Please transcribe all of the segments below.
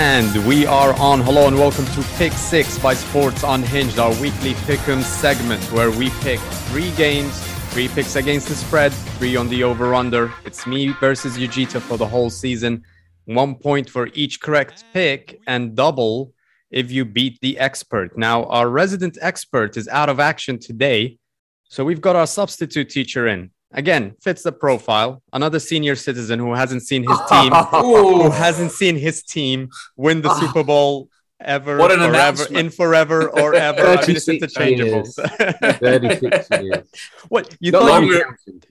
And we are on. Hello and welcome to Pick Six by Sports Unhinged, our weekly pick'em segment where we pick three games, three picks against the spread, three on the over/under. It's me versus Yujita for the whole season. One point for each correct pick, and double if you beat the expert. Now, our resident expert is out of action today, so we've got our substitute teacher in again fits the profile. Another senior citizen who hasn't seen his team who hasn't seen his team win the ah. super bowl ever What an forever announcement. in forever or ever i mean it's 36 interchangeable years. 36 years. what you Not thought long you,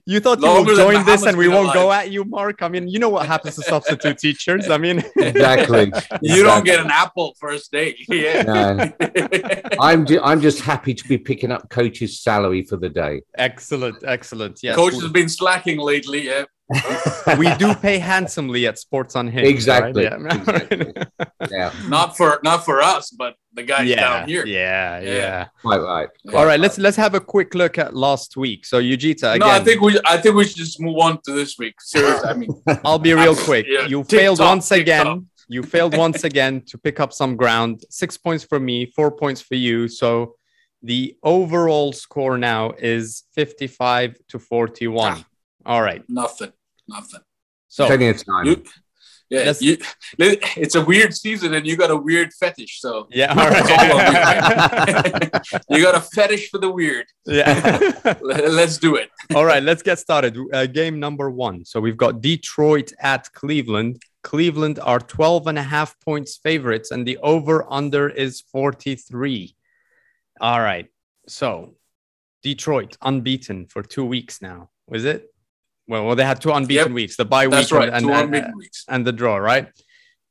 you thought you longer will join this and we won't go at you mark i mean you know what happens to substitute teachers i mean Exactly. You don't get an apple first day. Yeah. No. I'm ju- I'm just happy to be picking up coach's salary for the day. excellent excellent Yeah, Coach has been slacking lately. Yeah. We do pay handsomely at sports unhinged Exactly. right? Exactly. yeah, Not for not for us, but the guys yeah, down here. yeah yeah Yeah. quite right. All right, let's let's have a quick look at last week. So Yujita, again, No, I think we I think we should just move on to this week. Seriously, I mean, I'll be real quick. Yeah, You tick failed once tick again. You failed once again to pick up some ground. Six points for me, four points for you. So the overall score now is 55 to 41. Ah. All right. nothing, nothing. So Plenty of time. You, yeah, Let's- you, it's a weird season, and you got a weird fetish. So yeah, all It's all on you, right. man. you got a fetish for the weird. yeah. Let- Let's do it. All right, let's get started. Uh, game number one. So we've got Detroit at Cleveland. Cleveland are 12 and a half points favorites, and the over under is 43. All right. So Detroit unbeaten for two weeks now. Was it? Well, well, they had two unbeaten Yep. weeks, the bye week right. and, and, and, weeks. and the draw, right?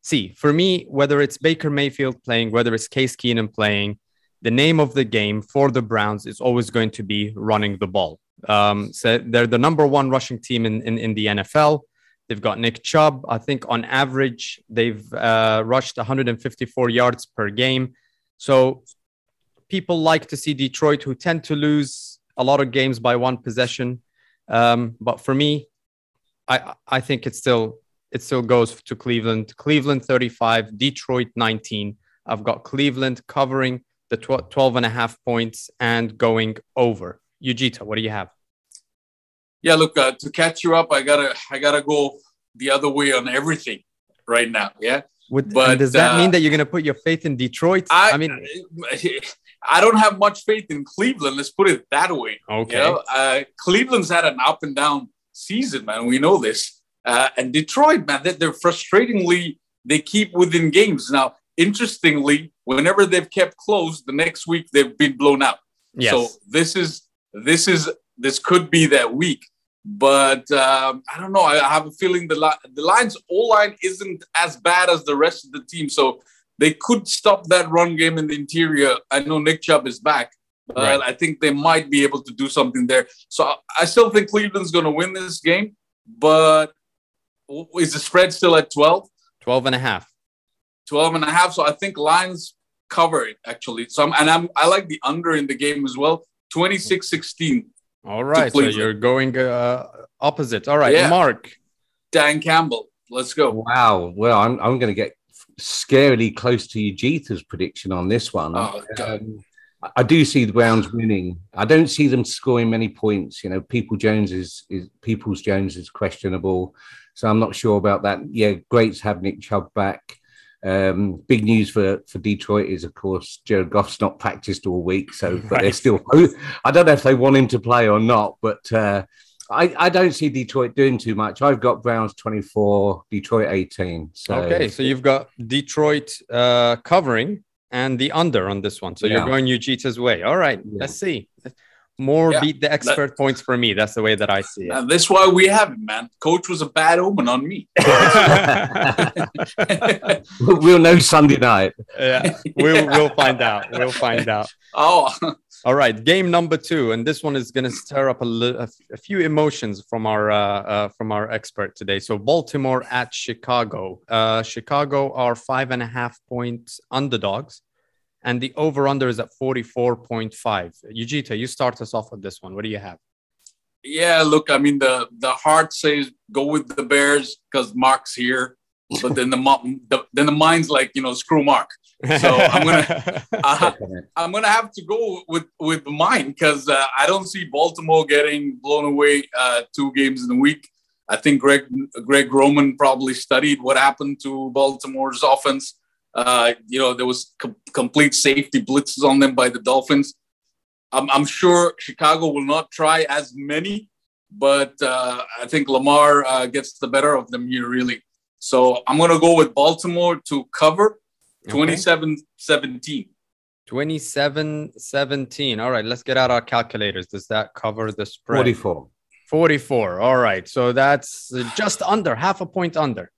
See, for me, whether it's Baker Mayfield playing, whether it's Case Keenum playing, the name of the game for the Browns is always going to be running the ball. Um, so they're the number one rushing team in, in, in the NFL. They've got Nick Chubb. I think on average, they've uh, rushed 154 yards per game. So people like to see Detroit, who tend to lose a lot of games by one possession. Um, but for me, I, I think it still it still goes to Cleveland. Cleveland 35, Detroit 19. I've got Cleveland covering the tw- 12 and a half points and going over. Yujita, what do you have? Yeah, look, uh, to catch you up, I gotta I gotta go the other way on everything right now. Yeah, Would, But, does that uh, mean that you're going to put your faith in Detroit? I, I mean, I don't have much faith in Cleveland. Let's put it that way. okay. You know, uh, Cleveland's had an up and down season, man. We know this. Uh, and Detroit, man, they- they're frustratingly they keep within games. Now, interestingly, whenever they've kept close, the next week they've been blown out. yes. So this is this is this could be that week, but um, I don't know. I have a feeling the li- the Lions' O line isn't as bad as the rest of the team, so they could stop that run game in the interior. I know Nick Chubb is back, but Right. I think they might be able to do something there. So I, I still think Cleveland's going to win this game, but is the spread still at 12? 12 and a half. 12 and a half. So I think Lions cover it actually. So I'm, and I'm I like the under in the game as well. 26-16. All right. So you're going uh, opposite. All right. Yeah. Mark. Dan Campbell. Let's go. Wow. Well, I'm I'm going to get scarily close to Ujita's prediction on this one. Oh, Um, I- do see the Browns winning. I don't see them scoring many points. You know, People Jones is, is Peoples-Jones is questionable, so I'm not sure about that. Yeah, great to have Nick Chubb back. Um, big news for for Detroit is, of course, Jared Goff's not practiced all week, so but they're still. I don't know if they want him to play or not, but uh, I, I don't see Detroit doing too much. I've got Browns 24, Detroit 18. So Okay. So you've got Detroit uh, covering and the under on this one. So you're going Ujita's way. All right. Yeah. Let's see. More Yeah. beat the expert points for me. That's the way that I see it. That's why we have it, man. Coach was a bad omen on me. we'll know Sunday night. yeah, we'll we'll find out. We'll find out. oh, All right, game number two, and this one is going to stir up a, a few emotions from our uh, uh, from our expert today. So Baltimore at Chicago. Uh, Chicago are five and a half point underdogs, and the over under is at forty four point five. Yujita, you start us off with this one. What do you have? yeah. Look, I mean, the the heart says go with the Bears because Mark's here. but then the, the then the mind's like you know screw Mark. So I'm gonna uh, I'm gonna have to go with with mine because uh, I don't see Baltimore getting blown away uh, two games in a week. I think Greg Greg Roman probably studied what happened to Baltimore's offense. Uh, you know, there was com- complete safety blitzes on them by the Dolphins. I'm, I'm sure Chicago will not try as many, but uh, I think Lamar uh, gets the better of them here, really. So I'm going to go with Baltimore to cover 27 17. 27 17. All right, let's get out our calculators. Does that cover the spread? 44. 44. All right. So that's just under half a point under.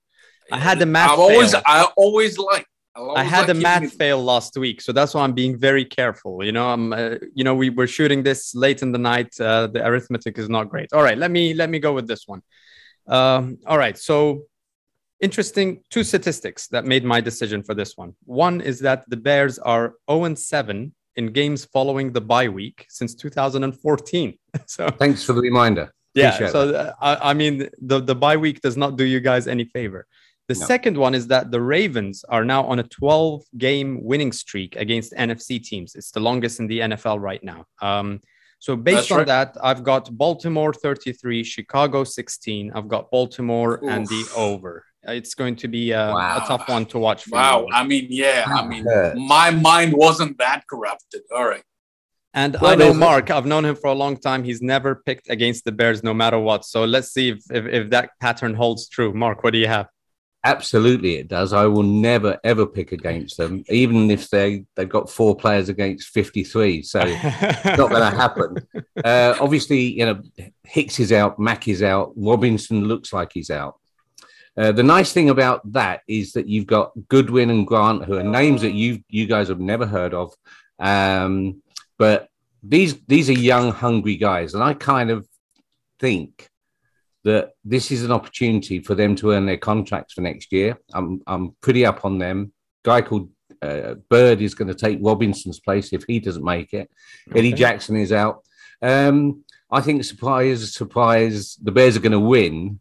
I had the math. I've always. I always like. I had the math it. fail last week, so that's why I'm being very careful. You know, I'm, uh, you know, we were shooting this late in the night. Uh, the arithmetic is not great. All right, let me let me go with this one. Um, all right, so interesting two statistics that made my decision for this one. One is that the Bears are 0 and 7 in games following the bye week since 2014. so thanks for the reminder. Yeah. so uh, I, I, mean, the, the bye week does not do you guys any favor. The no. second one is that the Ravens are now on a 12 game winning streak against NFC teams. It's the longest in the NFL right now. Um, so based That's on right. that, I've got Baltimore 33, Chicago 16. I've got Baltimore Oof. and the over. It's going to be a, wow. a tough one to watch. wow. You. I mean, yeah. I mean, my mind wasn't that corrupted. All right. And well, I know Mark, I've known him for a long time. He's never picked against the Bears no matter what. So let's see if, if, if that pattern holds true. Mark, what do you have? Absolutely, it does. I will never ever pick against them, even if they they've got four players against fifty three. So not going to happen. Uh, obviously, you know Hicks is out, Mack is out, Robinson looks like he's out. Uh, the nice thing about that is that you've got Goodwin and Grant, who are names that you you guys have never heard of, um, but these these are young, hungry guys, and I kind of think that this is an opportunity for them to earn their contracts for next year. I'm I'm pretty up on them. Guy called uh, Byrd is going to take Robinson's place if he doesn't make it. Okay. Eddie Jackson is out. Um, I think surprise, surprise, the Bears are going to win.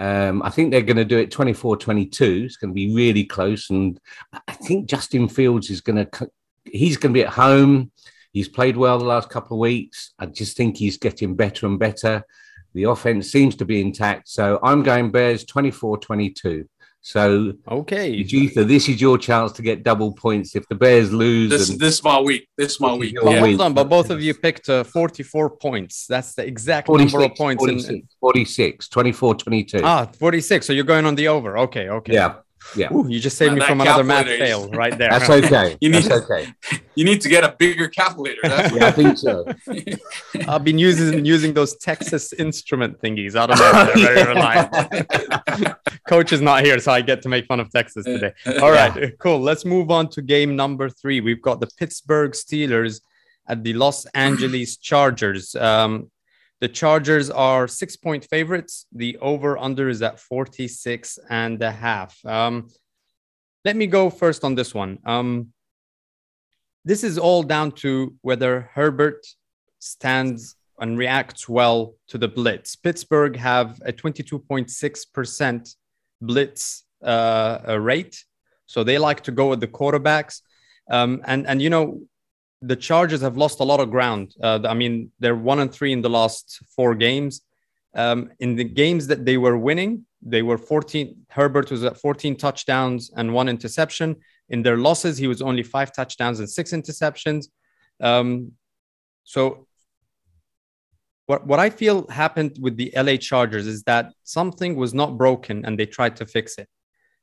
Um, I think they're going to do it 24 22. It's going to be really close. And I think Justin Fields is going to, he's going to be at home. He's played well the last couple of weeks. I just think he's getting better and better. The offense seems to be intact. So I'm going Bears 24 22. So okay, Jeetha, this is your chance to get double points if the Bears lose. This and, this is my week. This is my week. Yeah. Hold on, but both of you picked uh, 44 points. That's the exact 46, number of points. 46, in, 46, 24, 22. Ah, 46. So you're going on the over. Okay, okay. Yeah. Yeah. Ooh, you just saved me from another math fail right there. That's okay. you need, That's okay. You need to get a bigger calculator. yeah, I think so. I've been using using those Texas instrument thingies. I don't know. They're very reliable. Coach is not here, so I get to make fun of Texas today. All right, yeah. cool. Let's move on to game number three. We've got the Pittsburgh Steelers at the Los Angeles Chargers. Um, the Chargers are six point favorites. The over under is at 46 and a half. Um, let me go first on this one. Um, this is all down to whether Herbert stands and reacts well to the blitz. Pittsburgh have a 22.6% blitz uh, rate. So they like to go with the quarterbacks. Um, and, and, you know, the Chargers have lost a lot of ground. Uh, I mean, they're one and three in the last four games. Um, in the games that they were winning, they were 14. Herbert was at 14 touchdowns and one interception. In their losses, he was only five touchdowns and six interceptions. Um, so, what, what I feel happened with the LA Chargers is that something was not broken and they tried to fix it.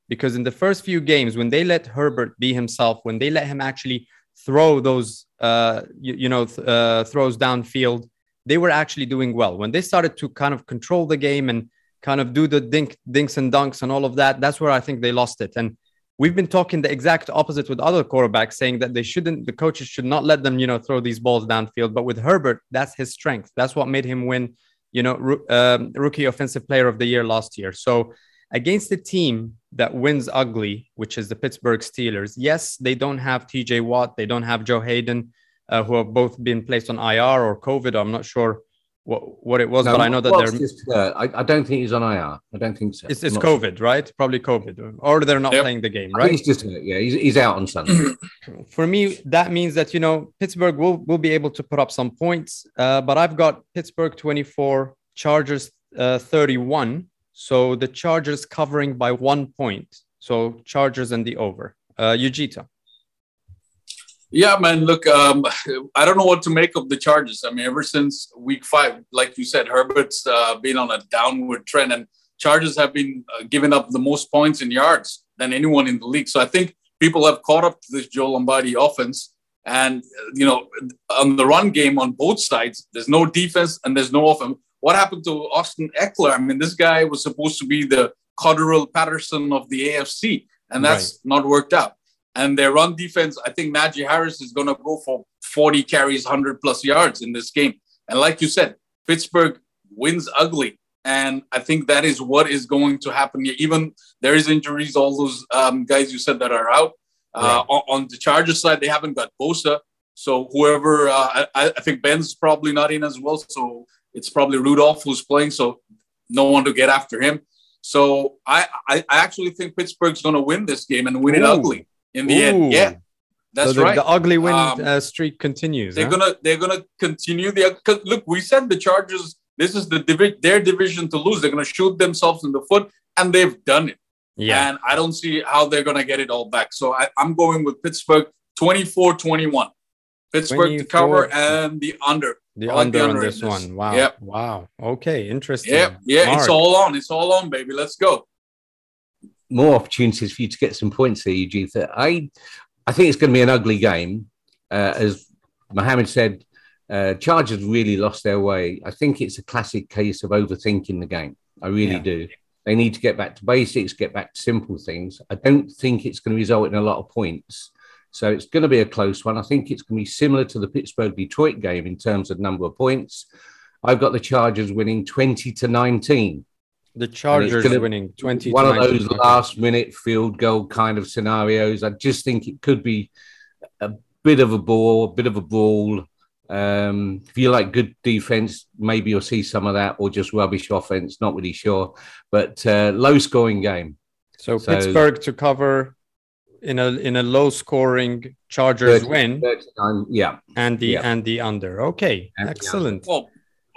Because in the first few games, when they let Herbert be himself, when they let him actually throw those uh, you, you, know th- uh, throws downfield, they were actually doing well. When they started to kind of control the game and kind of do the dink, dinks and dunks and all of that, that's where I think they lost it. And we've been talking the exact opposite with other quarterbacks, saying that they shouldn't, the coaches should not let them, you know, throw these balls downfield. But with Herbert, that's his strength. That's what made him win, you know, um, rookie offensive player of the year last year. So against a team that wins ugly, which is the Pittsburgh Steelers. Yes, they don't have TJ Watt, they don't have Joe Haden, uh, who have both been placed on IR or COVID. I'm not sure what, what it was, no, but I know that they're. Just, uh, I, I, don't think he's on IR. I don't think so. It's, it's COVID, sure. right? Probably COVID, or they're not yep. playing the game, right? he's just yeah, he's, he's out on Sunday. For me, that means that you know Pittsburgh will will be able to put up some points, uh, but I've got Pittsburgh twenty four, Chargers uh, thirty one. So the Chargers covering by one point. So Chargers and the over. Uh, Ujita. Yeah, man. Look, um, I don't know what to make of the Chargers. I mean, ever since Week Five, like you said, Herbert's uh, been on a downward trend, and Chargers have been uh, giving up the most points in yards than anyone in the league. So I think people have caught up to this Joe Lombardi offense. And you know, on the run game on both sides, there's no defense and there's no offense. What happened to Austin Ekeler? I mean, this guy was supposed to be the Cordarrelle Patterson of the AFC, and that's right. not worked out. And their run defense, I think Najee Harris is going to go for 40 carries, 100 plus yards in this game. And like you said, Pittsburgh wins ugly. And I think that is what is going to happen here. Even there is injuries, all those um, guys you said that are out. Uh, on, on, the Chargers side, they haven't got Bosa. So whoever, uh, I, I, think Ben's probably not in as well. So it's probably Rudolph who's playing. So no one to get after him. So I, I, I actually think Pittsburgh's going to win this game and win Ooh. it ugly in the Ooh. end. Yeah, that's so the, right. The ugly win um, uh, streak continues. They're huh? gonna they're gonna continue the. look, we said the Chargers. This is the divi- their division to lose. They're gonna shoot themselves in the foot, and they've done it. Yeah. And I don't see how they're gonna get it all back. So I, am going with Pittsburgh 24-21. Pittsburgh 24. to cover and the under. The under, the under on this, this, one. Wow. Yep. Wow. Okay. Interesting. Yeah. Yeah. Mark. It's all on. It's all on, baby. Let's go more opportunities for you to get some points here, Eugene. I, I think it's going to be an ugly game. Uh, as Mohammed said, uh, Chargers really lost their way. I think it's a classic case of overthinking the game. I really yeah. do. They need to get back to basics, get back to simple things. I don't think it's going to result in a lot of points. So it's going to be a close one. I think it's going to be similar to the Pittsburgh Detroit game in terms of number of points. I've got the Chargers winning 20 to 19. The Chargers winning 20. One of those last minute field goal kind of scenarios. I just think it could be a bit of a ball, a bit of a brawl. Um, if you like good defense, maybe you'll see some of that, or just rubbish offense. Not really sure, but uh, low scoring game. So, so, Pittsburgh to cover in a in a low scoring Chargers 30, win. 39, um, yeah, and the yeah. and the under. Okay, and excellent. Well,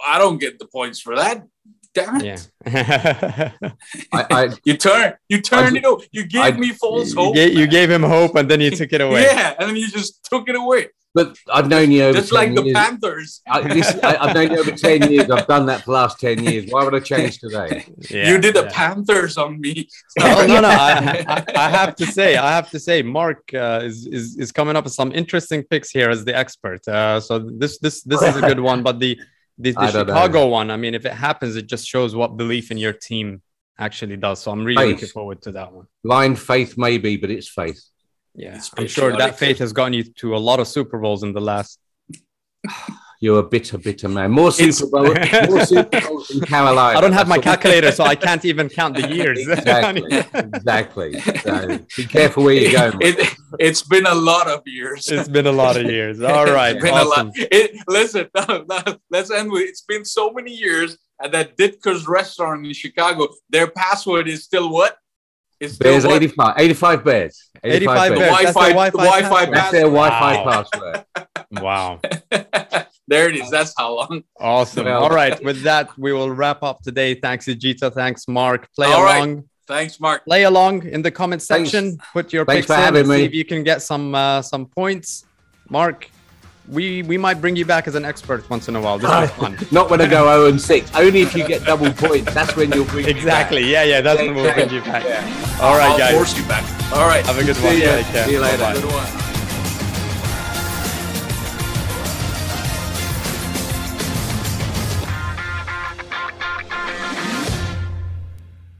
I don't get the points for that damn it. Yeah. I, I, you turn, you turn, you know, you gave I, me false hope. You gave, you gave, him hope and then you took it away. yeah, and then you just took it away. But I've known you over just like the Panthers. I, have known you over ten years. I've done that for the last ten years. Why would I change today? Yeah, you did the yeah. Panthers on me. no, no, no. I, I, have to say, I have to say, Mark uh, is, is is coming up with some interesting picks here as the expert. Uh, so this this this is a good one. But the the, the Chicago know. one, I mean, if it happens, it just shows what belief in your team actually does. So I'm really faith. looking forward to that one. Blind faith, maybe, but it's faith. Yeah, it's I'm sure that faith has gotten you to a lot of Super Bowls in the last You're a bitter, bitter man. More Super, Bowl, more Super Bowls in Carolina. I don't have my calculator, so I can't even count the years. exactly. exactly. So be careful where you go. It, has been a lot of years. It's been a lot of years. All right. It's been awesome. a lot. It, listen, no, no, let's end with it's been so many years at that Ditka's restaurant in Chicago. Their password is still what? It's Bears 85, 85 Bears. 85, 85 Bears. The Wi-Fi, the Wi-Fi, That's their Wi-Fi password. wow. there it is. That's how long. Awesome. Well, All right. With that, we will wrap up today. Thanks, Ujita. Thanks, Mark. Play All along. Right. Thanks, Mark. Play along in the comment section. Thanks. Put your Thanks picks in. See if you can get some uh, some points. Mark, we we might bring you back as an expert once in a while. This is fun. Not when I go 0 and 6. Only if you get double points. That's when you'll bring exactly. Yeah, yeah. That's when we'll bring you back. Yeah. All right, I'll guys. force you back. All right. Have a good See one. You. See you later. Bye-bye. Good one.